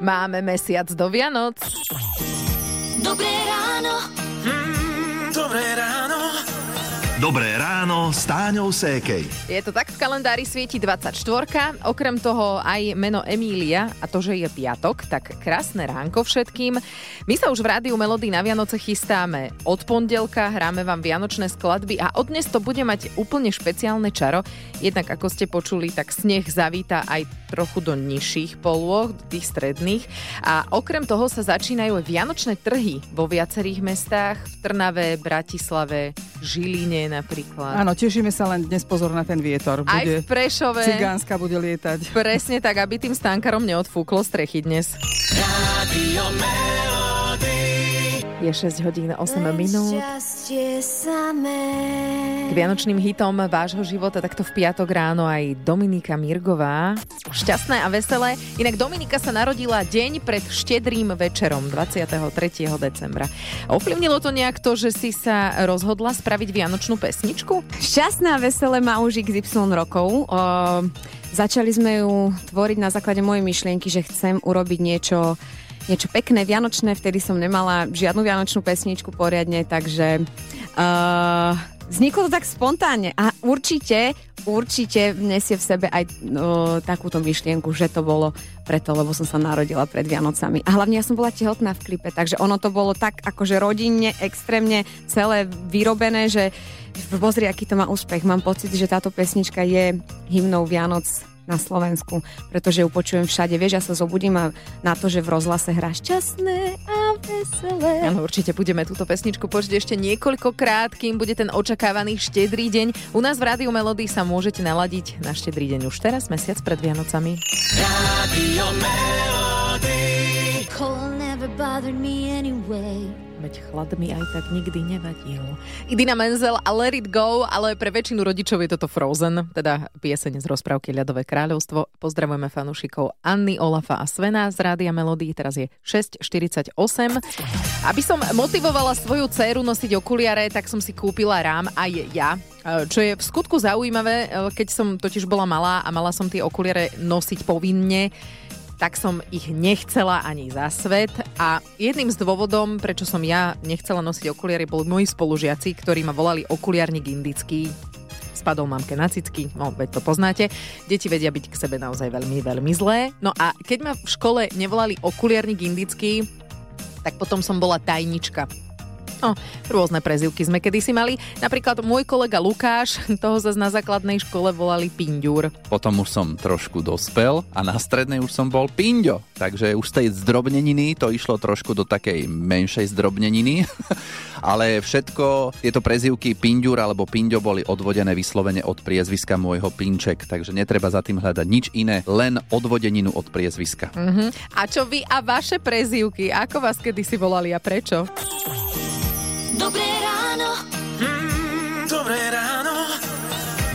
Máme mesiac do Vianoc. Dobré ráno. Mm, dobré ráno. Dobré ráno s Táňou Sékej. Je to tak, v kalendári svieti 24. Okrem toho aj meno Emília a to, že je piatok, tak krásne ránko všetkým. My sa už v Rádiu Melody na Vianoce chystáme od pondelka, hráme vám vianočné skladby a od dnes to bude mať úplne špeciálne čaro. Jednak ako ste počuli, tak sneh zavíta aj trochu do nižších polôch, tých stredných. A okrem toho sa začínajú aj vianočné trhy vo viacerých mestách, v Trnave, Bratislave, Žiline napríklad. Áno, tešíme sa len dnes pozor na ten vietor. Aj Bude v Prešove. Cigánska bude lietať. Presne tak, aby tým stánkarom neodfúklo strechy dnes. Radio. Je 6 hodín 8 minút. K vianočným hitom vášho života takto v piatok ráno aj Dominika Mirgová. Šťastné a veselé. Inak Dominika sa narodila deň pred štedrým večerom 23. decembra. Ovplyvnilo to nejak to, že si sa rozhodla spraviť vianočnú pesničku? Šťastná a veselé má už XY rokov. O, začali sme ju tvoriť na základe mojej myšlienky, že chcem urobiť niečo, niečo pekné, vianočné. Vtedy som nemala žiadnu vianočnú pesničku poriadne, takže uh, vzniklo to tak spontánne. A určite, určite vnesie v sebe aj no, takúto myšlienku, že to bolo preto, lebo som sa narodila pred Vianocami. A hlavne ja som bola tehotná v klipe, takže ono to bolo tak akože rodinne, extrémne celé vyrobené, že pozri, aký to má úspech. Mám pocit, že táto pesnička je hymnou Vianoc na Slovensku, pretože ju počujem všade. Vieš, ja sa zobudím a na to, že v rozhlase hrá šťastné a veselé. Áno, určite budeme túto pesničku počuť ešte niekoľkokrát, kým bude ten očakávaný štedrý deň. U nás v Rádiu Melody sa môžete naladiť na štedrý deň už teraz, mesiac pred Vianocami. Radio Melody. Cold never bothered me anyway. Veď chlad mi aj tak nikdy nevadil. Idina Menzel a Let It Go, ale pre väčšinu rodičov je toto Frozen, teda piesene z rozprávky Ľadové kráľovstvo. Pozdravujeme fanúšikov Anny, Olafa a Svena z Rádia Melody. Teraz je 6.48. Aby som motivovala svoju dceru nosiť okuliare, tak som si kúpila rám aj ja. E, Čo je v skutku zaujímavé, e, keď som totiž bola malá a mala som tie okuliare nosiť povinne, tak som ich nechcela ani za svet a jedným z dôvodom, prečo som ja nechcela nosiť okuliare, boli moji spolužiaci, ktorí ma volali okuliarník indický. Spadol mamke na cicky, no veď to poznáte. Deti vedia byť k sebe naozaj veľmi, veľmi zlé. No a keď ma v škole nevolali okuliarník indický, tak potom som bola tajnička. No, rôzne prezivky sme kedysi mali. Napríklad môj kolega Lukáš, toho zase na základnej škole volali Pinďur. Potom už som trošku dospel a na strednej už som bol Pinďo. Takže už z tej zdrobneniny to išlo trošku do takej menšej zdrobneniny. Ale všetko, tieto prezivky Pinďur alebo Pinďo boli odvodené vyslovene od priezviska môjho Pinček. Takže netreba za tým hľadať nič iné, len odvodeninu od priezviska. Mhm. A čo vy a vaše prezivky? Ako vás kedysi volali a prečo?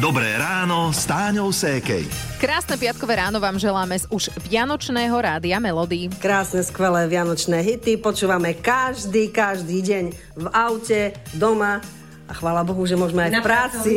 Dobré ráno s Táňou Sékej. Krásne piatkové ráno vám želáme z už Vianočného rádia Melody. Krásne, skvelé vianočné hity počúvame každý, každý deň v aute, doma a chvála Bohu, že môžeme aj v práci.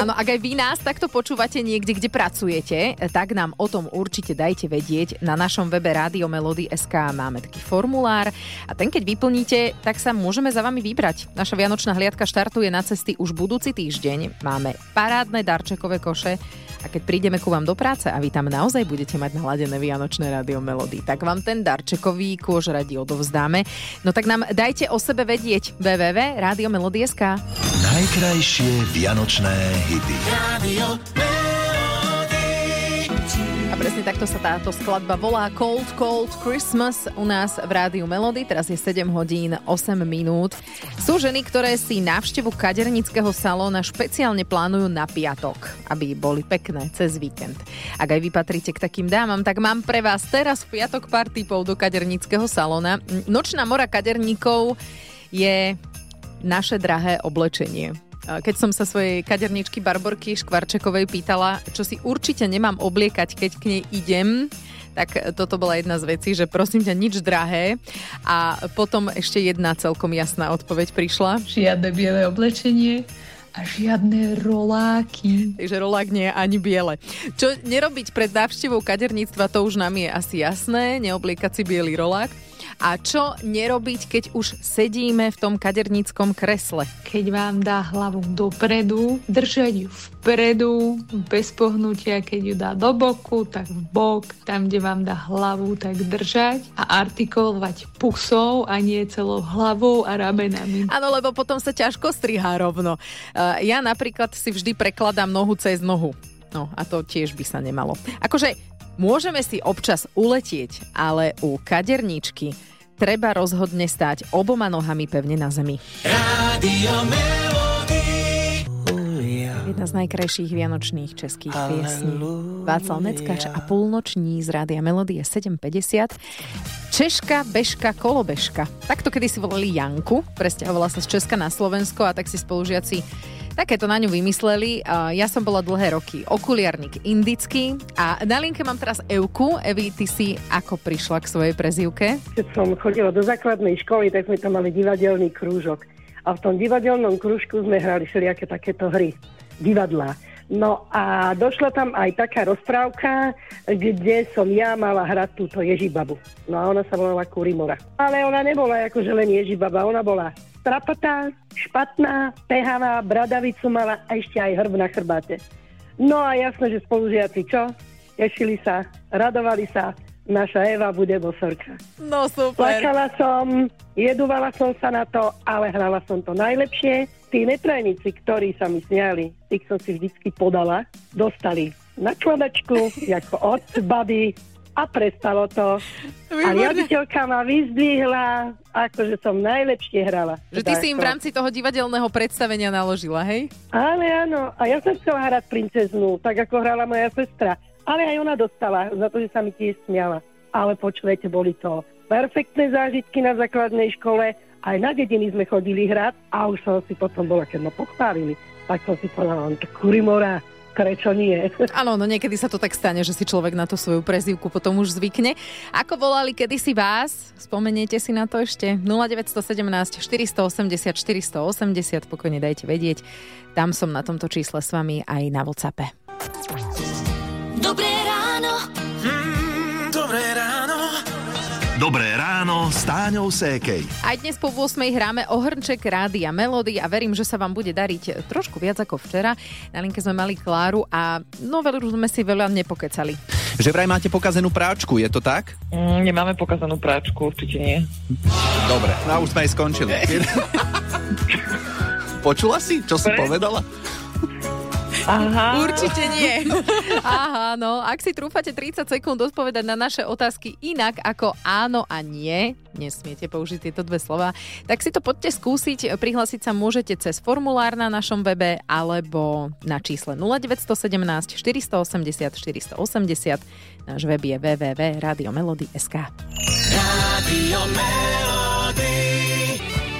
Áno, ak aj vy nás takto počúvate niekde, kde pracujete, tak nám o tom určite dajte vedieť. Na našom webe Rádio Melody SK máme taký formulár a ten keď vyplníte, tak sa môžeme za vami vybrať. Naša vianočná hliadka štartuje na cesty už budúci týždeň. Máme parádne darčekové koše a keď prídeme ku vám do práce a vy tam naozaj budete mať naladené Vianočné Rádio Melody, tak vám ten darčekový kôž radi odovzdáme. No tak nám dajte o sebe vedieť www.radiomelody.sk Najkrajšie vianočné hity. Radio. A presne takto sa táto skladba volá Cold Cold Christmas u nás v Rádiu Melody. Teraz je 7 hodín 8 minút. Sú ženy, ktoré si návštevu kadernického salóna špeciálne plánujú na piatok, aby boli pekné cez víkend. Ak aj vy patríte k takým dámam, tak mám pre vás teraz v piatok pár typov do kadernického salóna. Nočná mora kaderníkov je naše drahé oblečenie. Keď som sa svojej kaderničky Barborky Škvarčekovej pýtala, čo si určite nemám obliekať, keď k nej idem, tak toto bola jedna z vecí, že prosím ťa, nič drahé. A potom ešte jedna celkom jasná odpoveď prišla. žiadne biele oblečenie, a žiadne roláky. Takže rolák nie je ani biele. Čo nerobiť pred návštevou kaderníctva, to už nám je asi jasné, neobliekať si biely rolák. A čo nerobiť, keď už sedíme v tom kaderníckom kresle? Keď vám dá hlavu dopredu, držať ju vpredu, bez pohnutia, keď ju dá do boku, tak v bok, tam, kde vám dá hlavu, tak držať a artikulovať pusou a nie celou hlavou a ramenami. Áno, lebo potom sa ťažko strihá rovno. Uh, ja napríklad si vždy prekladám nohu cez nohu. No a to tiež by sa nemalo. Akože môžeme si občas uletieť, ale u kaderníčky treba rozhodne stáť oboma nohami pevne na zemi. Rádio. Jedna z najkrajších vianočných českých piesní. Václav Neckač a Púlnoční z Rádia Melodie 750. Češka, bežka, kolobežka. Takto kedy si volali Janku, presťahovala sa z Česka na Slovensko a tak si spolužiaci takéto na ňu vymysleli. Ja som bola dlhé roky okuliarník indický a na linke mám teraz Evku. Evi, ty si ako prišla k svojej prezývke? Keď som chodila do základnej školy, tak sme tam mali divadelný krúžok. A v tom divadelnom krúžku sme hrali všelijaké takéto hry, divadlá. No a došla tam aj taká rozprávka, kde som ja mala hrať túto Ježibabu. No a ona sa volala Kurimora. Ale ona nebola akože len Ježibaba, ona bola strapatá, špatná, pehavá, bradavicu mala a ešte aj hrb na chrbáte. No a jasné, že spolužiaci čo? Tešili sa, radovali sa, naša Eva bude bosorka. No super. Plakala som, jedovala som sa na to, ale hrala som to najlepšie. Tí netrajníci, ktorí sa mi smiali, tých som si vždycky podala, dostali na čladačku, ako od baby a prestalo to. A Výborne. riaditeľka ma vyzdvihla, akože som najlepšie hrala. Že ty si im v rámci toho divadelného predstavenia naložila, hej? Ale áno, a ja som chcela hrať princeznu, tak ako hrala moja sestra. Ale aj ona dostala, za to, že sa mi tiež smiala. Ale počujete, boli to perfektné zážitky na základnej škole. Aj na dediny sme chodili hrať a už som si potom bola, keď ma pochválili, tak som si povedala, to kurimora, prečo nie? Áno, no niekedy sa to tak stane, že si človek na tú svoju prezývku potom už zvykne. Ako volali kedysi vás? Spomeniete si na to ešte? 0917 480 480, pokojne dajte vedieť. Tam som na tomto čísle s vami aj na Whatsappe. Dobré ráno. Dobré ráno s Táňou Sékej. Aj dnes po 8 hráme o hrnček rádia Melody a verím, že sa vám bude dariť trošku viac ako včera. Na linke sme mali Kláru a no veľa sme si veľa nepokecali. Že vraj máte pokazenú práčku, je to tak? Mm, nemáme pokazanú práčku, určite nie. Dobre, no a už sme aj skončili. Počula si, čo si povedala? Aha. Určite nie. Aha, no. Ak si trúfate 30 sekúnd odpovedať na naše otázky inak ako áno a nie, nesmiete použiť tieto dve slova, tak si to poďte skúsiť. Prihlásiť sa môžete cez formulár na našom webe alebo na čísle 0917 480 480. Náš web je www.radiomelody.sk Rádio Melody.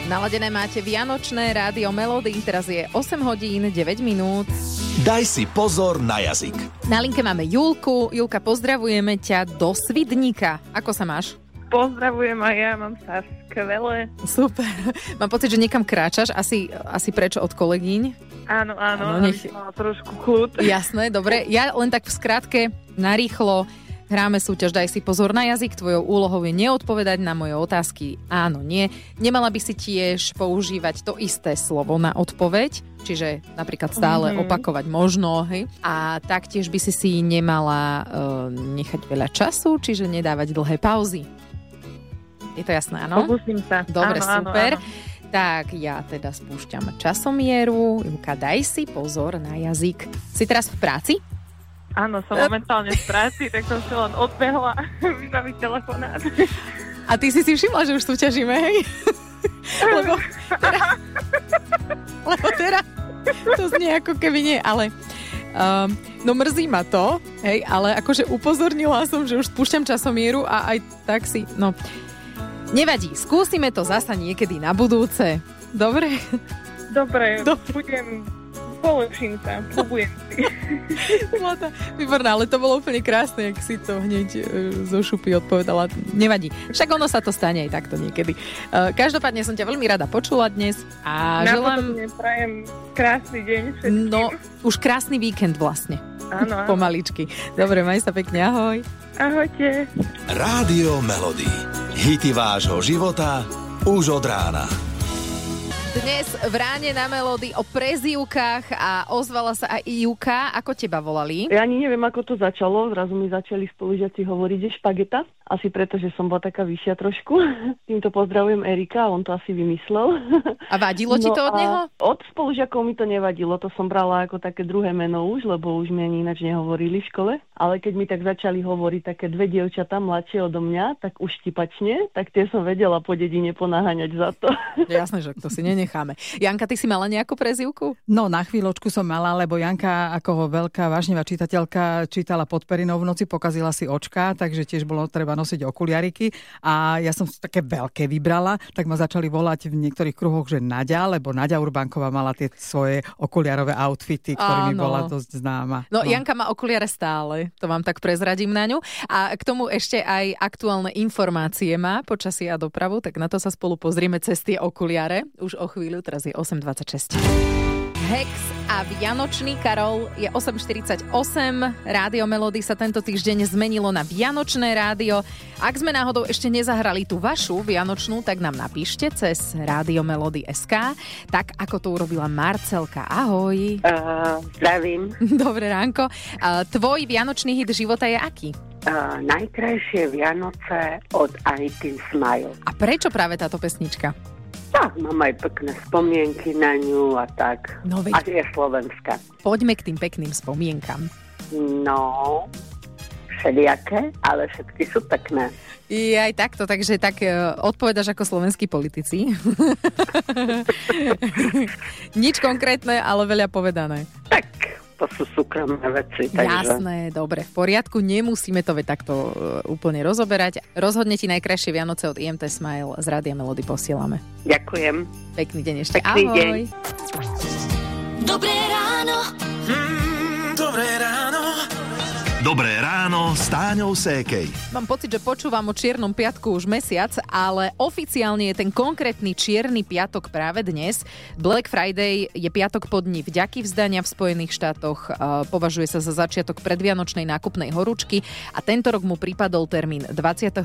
Naladené máte Vianočné rádio Melody, teraz je 8 hodín 9 minút. Daj si pozor na jazyk. Na linke máme Julku. Julka, pozdravujeme ťa do Svidníka. Ako sa máš? Pozdravujem aj ja, mám sa skvelé. Super. Mám pocit, že niekam kráčaš, asi, asi prečo od kolegyň. Áno, áno, Áno, nech- trošku kľud. Jasné, dobre. Ja len tak v skratke, narýchlo, hráme súťaž Daj si pozor na jazyk. Tvojou úlohou je neodpovedať na moje otázky áno, nie. Nemala by si tiež používať to isté slovo na odpoveď, čiže napríklad stále Mhm. opakovať možno, hej. A taktiež by si si nemala uh, nechať veľa času, čiže nedávať dlhé pauzy. Je to jasné, áno? Pokúsim sa. Dobre, áno, super. Áno, áno. Tak ja teda spúšťam časomieru. Juka, daj si pozor na jazyk. Si teraz v práci? áno, som momentálne v práci, tak som si len odbehla vybaviť telefonát. A ty si si všimla, že už súťažíme, hej? Lebo teraz to znie ako keby nie, ale um, no mrzí ma to, hej, ale akože upozornila som, že už spúšťam časomieru a aj tak si, no nevadí, skúsime to zasa niekedy na budúce. Dobre? Dobre, Dobre. budem Polepším sa, slubujem si. Zlata, výborná, ale to bolo úplne krásne, ak si to hneď e, zo šupy odpovedala. Nevadí. Však ono sa to stane aj takto niekedy. E, Každopádne som ťa veľmi rada počula dnes a želám... Napokon prajem krásny deň všetkým. No, už krásny víkend vlastne. Áno. Pomaličky. Dobre, maj sa pekne, ahoj. Ahojte. Rádio Melody. Hity vášho života už od rána. Dnes v ráne na Melody o prezývkach a ozvala sa aj Juka. Ako teba volali? Ja ani neviem, ako to začalo. Zrazu mi začali spolužiaci hovoriť, že špageta. Asi preto, že som bola taká vyššia trošku. Týmto pozdravujem Erika, on to asi vymyslel. A vadilo ti to od neho? Od spolužiakov mi to nevadilo. To som brala ako také druhé meno už, lebo už mi ani ináč nehovorili v škole. Ale keď mi tak začali hovoriť také dve dievčatá mladšie odo mňa, tak už tipačne, tak tie som vedela po dedine ponáhaňať za to. Jasné, že to si nenecháme. Janka, ty si mala nejakú prezývku? No, na chvíľočku som mala, lebo Janka ako veľká vážnevá čitateľka čítala pod perinou v noci, pokazila si očka, takže tiež bolo treba nosiť okuliariky a ja som si také veľké vybrala, tak ma začali volať v niektorých kruhoch, že Nadia, lebo Nadia Urbánková mala tie svoje okuliarové outfity, ktorými Áno. bola dosť známa. No, Janka má okuliare stále, to vám tak prezradím na ňu. A k tomu ešte aj aktuálne informácie má počasie a dopravu, tak na to sa spolu pozrieme cez tie okuliare. Už o chvíľu, teraz je 8.26. Hex a Vianočný Karol je 8.48. Rádio Melody sa tento týždeň zmenilo na Vianočné rádio. Ak sme náhodou ešte nezahrali tú vašu Vianočnú, tak nám napíšte cez Rádio Melody SK, tak ako to urobila Marcelka. Ahoj. Uh, zdravím. Dobré ránko. A tvoj Vianočný hit života je aký? Uh, najkrajšie Vianoce od Anitin Smile. A prečo práve táto pesnička? Tak, mám aj pekné spomienky na ňu a tak. No veď- A je slovenská. Poďme k tým pekným spomienkam. No, všelijaké, ale všetky sú pekné. Je aj takto, takže tak e, odpovedaš ako slovenskí politici. Nič konkrétne, ale veľa povedané. To sú súkromné veci. Takže... Jasné, dobre, v poriadku, nemusíme to veď takto e, úplne rozoberať. Rozhodne ti najkrajšie Vianoce od IMT Smile z Rádia Melody posielame. Ďakujem. Pekný deň ešte. Pekný Ahoj. deň. Dobré ráno. Dobré ráno. Dobré ráno s Táňou Sékej. Mám pocit, že počúvam o Čiernom piatku už mesiac, ale oficiálne je ten konkrétny Čierny piatok práve dnes. Black Friday je piatok po dni vďaky vzdania v Spojených štátoch. Uh, Považuje sa za začiatok predvianočnej nákupnej horúčky a tento rok mu pripadol termín 24.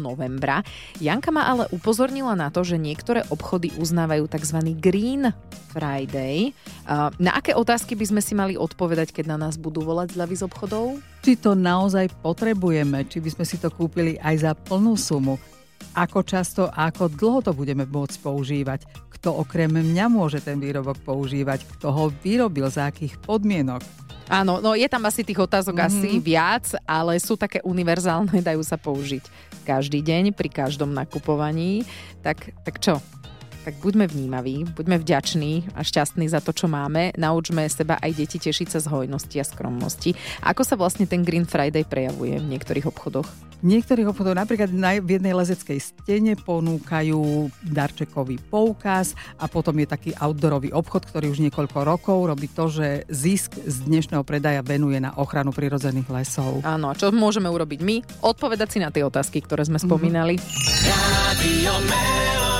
novembra. Janka ma ale upozornila na to, že niektoré obchody uznávajú tzv. Green Friday. Uh, Na aké otázky by sme si mali odpovedať, keď na nás budú volať zľavy z obchodov? Či to naozaj potrebujeme, či by sme si to kúpili aj za plnú sumu. Ako často a ako dlho to budeme môcť používať? Kto okrem mňa môže ten výrobok používať? Kto ho vyrobil, za akých podmienok? Áno, no je tam asi tých otázok Mhm. asi viac, ale sú také univerzálne, dajú sa použiť každý deň pri každom nakupovaní. Tak, tak čo? Tak buďme vnímaví, buďme vďační a šťastní za to, čo máme. Naučme seba aj deti tešiť sa z hojnosti a skromnosti. Ako sa vlastne ten Green Friday prejavuje v niektorých obchodoch? V niektorých obchodoch napríklad na, v jednej lezeckej stene ponúkajú darčekový poukaz a potom je taký outdoorový obchod, ktorý už niekoľko rokov robí to, že zisk z dnešného predaja venuje na ochranu prirodzených lesov. Áno, a čo môžeme urobiť my? Odpovedať si na tie otázky, ktoré sme spomínali. Rádio Melody.